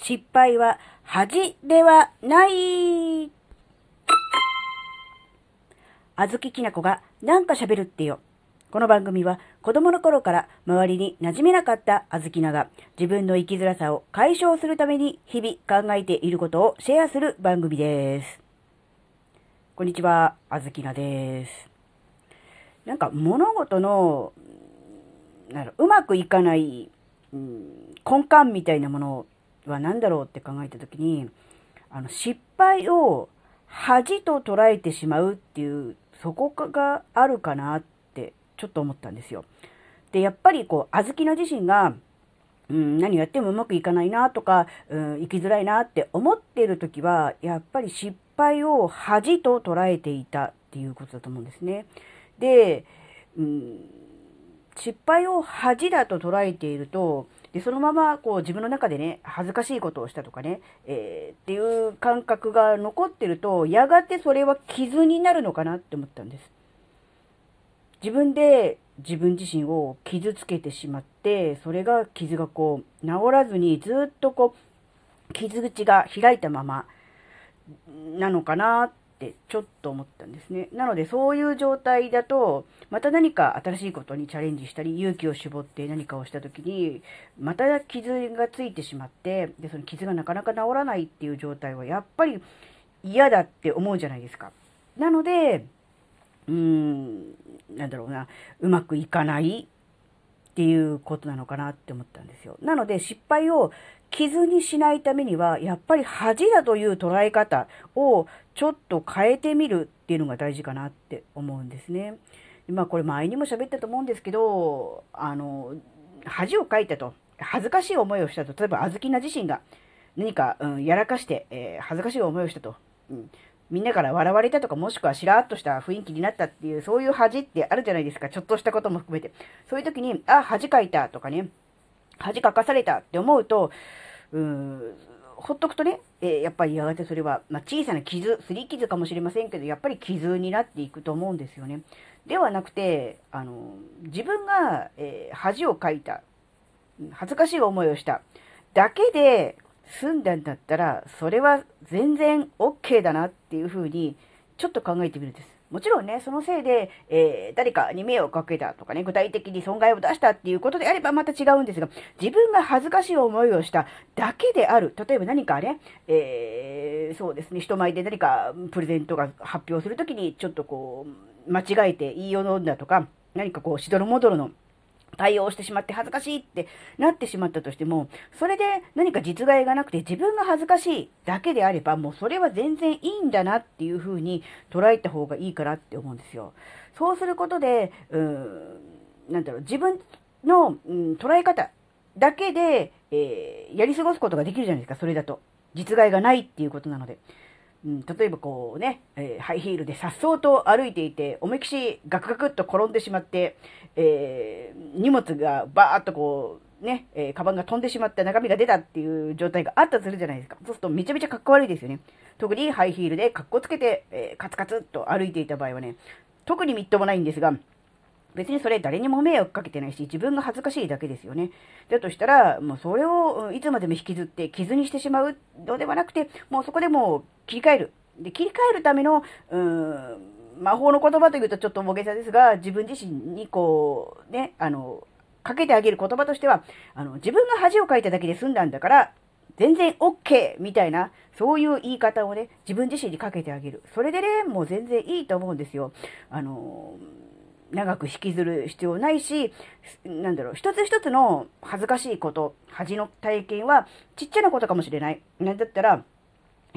失敗は恥ではない。あずききなこがなんか喋るってよ。この番組は子供の頃から周りに馴染めなかったあずきなが自分の生きづらさを解消するために日々考えていることをシェアする番組です。こんにちは、あずきなです。なんか物事の、なんだろううまくいかない、うん根幹みたいなものをは何だろうって考えたときに、あの、失敗を恥と捉えてしまうっていう、そこがあるかなってちょっと思ったんですよ。で、やっぱりこう、あずきの自身が、うん、何やってもうまくいかないなとか、うん、生きづらいなって思っているときは、やっぱり失敗を恥と捉えていたっていうことだと思うんですね。で、うん、失敗を恥だと捉えていると、で、そのままこう自分の中でね、恥ずかしいことをしたとかね、えーっていう感覚が残ってると、やがてそれは傷になるのかなって思ったんです。自分で自分自身を傷つけてしまって、それが傷がこう、治らずにずっとこう、傷口が開いたままなのかなってちょっと思ったんですね。なのでそういう状態だと、また何か新しいことにチャレンジしたり、勇気を絞って何かをした時に、また傷がついてしまって、で、その傷がなかなか治らないっていう状態はやっぱり嫌だって思うじゃないですか。なので、うーん、なんだろうな、うまくいかないっていうことなのかなって思ったんですよ。なので失敗を傷にしないためには、やっぱり恥だという捉え方をちょっと変えてみるっていうのが大事かなって思うんですね。まあこれ前にも喋ったと思うんですけど、あの、恥をかいたと、恥ずかしい思いをしたと、例えばあずきな自身が何か、うん、やらかして、えー恥ずかしい思いをしたと、うん、みんなから笑われたとか、もしくはしらーっとした雰囲気になったっていう、そういう恥ってあるじゃないですか。ちょっとしたことも含めて。そういう時に、あ、恥かいたとかね、恥かかされたって思うと、うーん、ほっとくとね、えーやっぱりやがてそれは、まあ、小さな傷、すり傷かもしれませんけど、やっぱり傷になっていくと思うんですよね。ではなくて、あの、自分が、えー恥をかいた、恥ずかしい思いをした、だけで済んだんだったら、それは全然 OK だなっていうふうに、ちょっと考えてみるんです。もちろんね、そのせいで、えー誰かに迷惑かけたとかね、具体的に損害を出したっていうことであればまた違うんですが、自分が恥ずかしい思いをしただけである。例えば何かね、えーそうですね、人前で何かプレゼントが発表するときに、ちょっとこう、間違えて言いよどんだとか、何かこう、しどろもどろの対応してしまって恥ずかしいってなってしまったとしても、それで何か実害がなくて自分が恥ずかしいだけであれば、もうそれは全然いいんだなっていうふうに捉えた方がいいかなって思うんですよ。そうすることで、うーん、なんだろう、自分の、うん、捉え方だけで、えーやり過ごすことができるじゃないですか、それだと。実害がないっていうことなので。うん、例えばこうね、えーハイヒールで颯爽と歩いていて、思いっきしガクガクっと転んでしまって、えー荷物がバーっとこう、ね、えーカバンが飛んでしまって中身が出たっていう状態があったとするじゃないですか。そうするとめちゃめちゃ格好悪いですよね。特にハイヒールで格好つけて、えーカツカツっと歩いていた場合はね、特にみっともないんですが、別にそれ誰にも迷惑かけてないし、自分が恥ずかしいだけですよね。だとしたら、もうそれをいつまでも引きずって傷にしてしまうのではなくて、もうそこでもう切り替える。で、切り替えるための、うーん、魔法の言葉というとちょっと大げさですが、自分自身にこう、ね、あの、かけてあげる言葉としては、あの、自分が恥をかいただけで済んだんだから、全然 OK! みたいな、そういう言い方をね、自分自身にかけてあげる。それでね、もう全然いいと思うんですよ。あの、長く引きずる必要ないし、なんだろう、一つ一つの恥ずかしいこと、恥の体験はちっちゃなことかもしれない。なんだったら、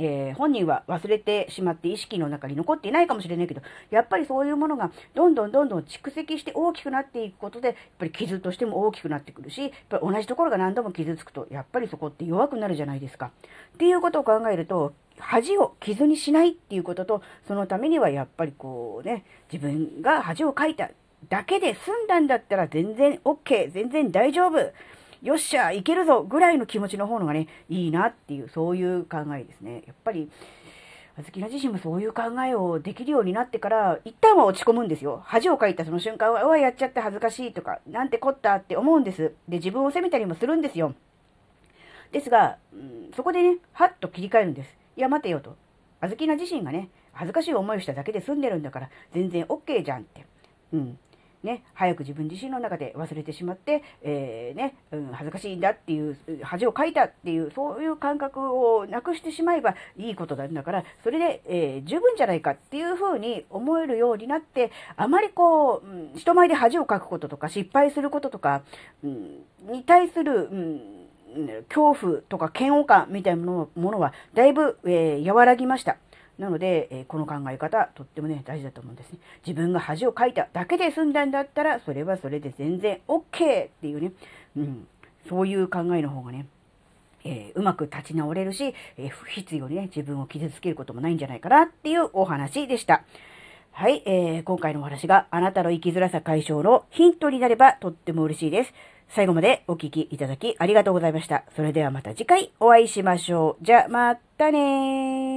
えー本人は忘れてしまって意識の中に残っていないかもしれないけど、やっぱりそういうものがどんどんどんどん蓄積して大きくなっていくことで、やっぱり傷としても大きくなってくるし、やっぱり同じところが何度も傷つくと、やっぱりそこって弱くなるじゃないですか。っていうことを考えると、恥を傷にしないっていうことと、そのためにはやっぱりこうね、自分が恥をかいただけで済んだんだったら全然 OK、全然大丈夫。よっしゃ、いけるぞぐらいの気持ちの方のがね、いいなっていう、そういう考えですね。やっぱり、あずきな自身もそういう考えをできるようになってから、一旦は落ち込むんですよ。恥をかいたその瞬間は、うわ、やっちゃって恥ずかしいとか、なんてこったって思うんです。で、自分を責めたりもするんですよ。ですが、うん、そこでね、はっと切り替えるんです。いや、待てよと。あずきな自身がね、恥ずかしい思いをしただけで済んでるんだから、全然 OK じゃんって。うん。ね、早く自分自身の中で忘れてしまって、えー、ね、うん、恥ずかしいんだっていう、恥をかいたっていう、そういう感覚をなくしてしまえばいいことなんだから、それで、えー、十分じゃないかっていうふうに思えるようになって、あまりこう、うん、人前で恥をかくこととか、失敗することとか、うん、に対する、うん恐怖とか嫌悪感みたいなものはだいぶ、えー、和らぎました。なので、えこの考え方、とってもね、大事だと思うんですね。自分が恥をかいただけで済んだんだったら、それはそれで全然 OK っていうね、うん、そういう考えの方がね、えー、うまく立ち直れるし、えー、不必要にね、自分を傷つけることもないんじゃないかなっていうお話でした。はい、えー、今回のお話があなたの生きづらさ解消のヒントになればとっても嬉しいです。最後までお聴きいただきありがとうございました。それではまた次回お会いしましょう。じゃ、またねー。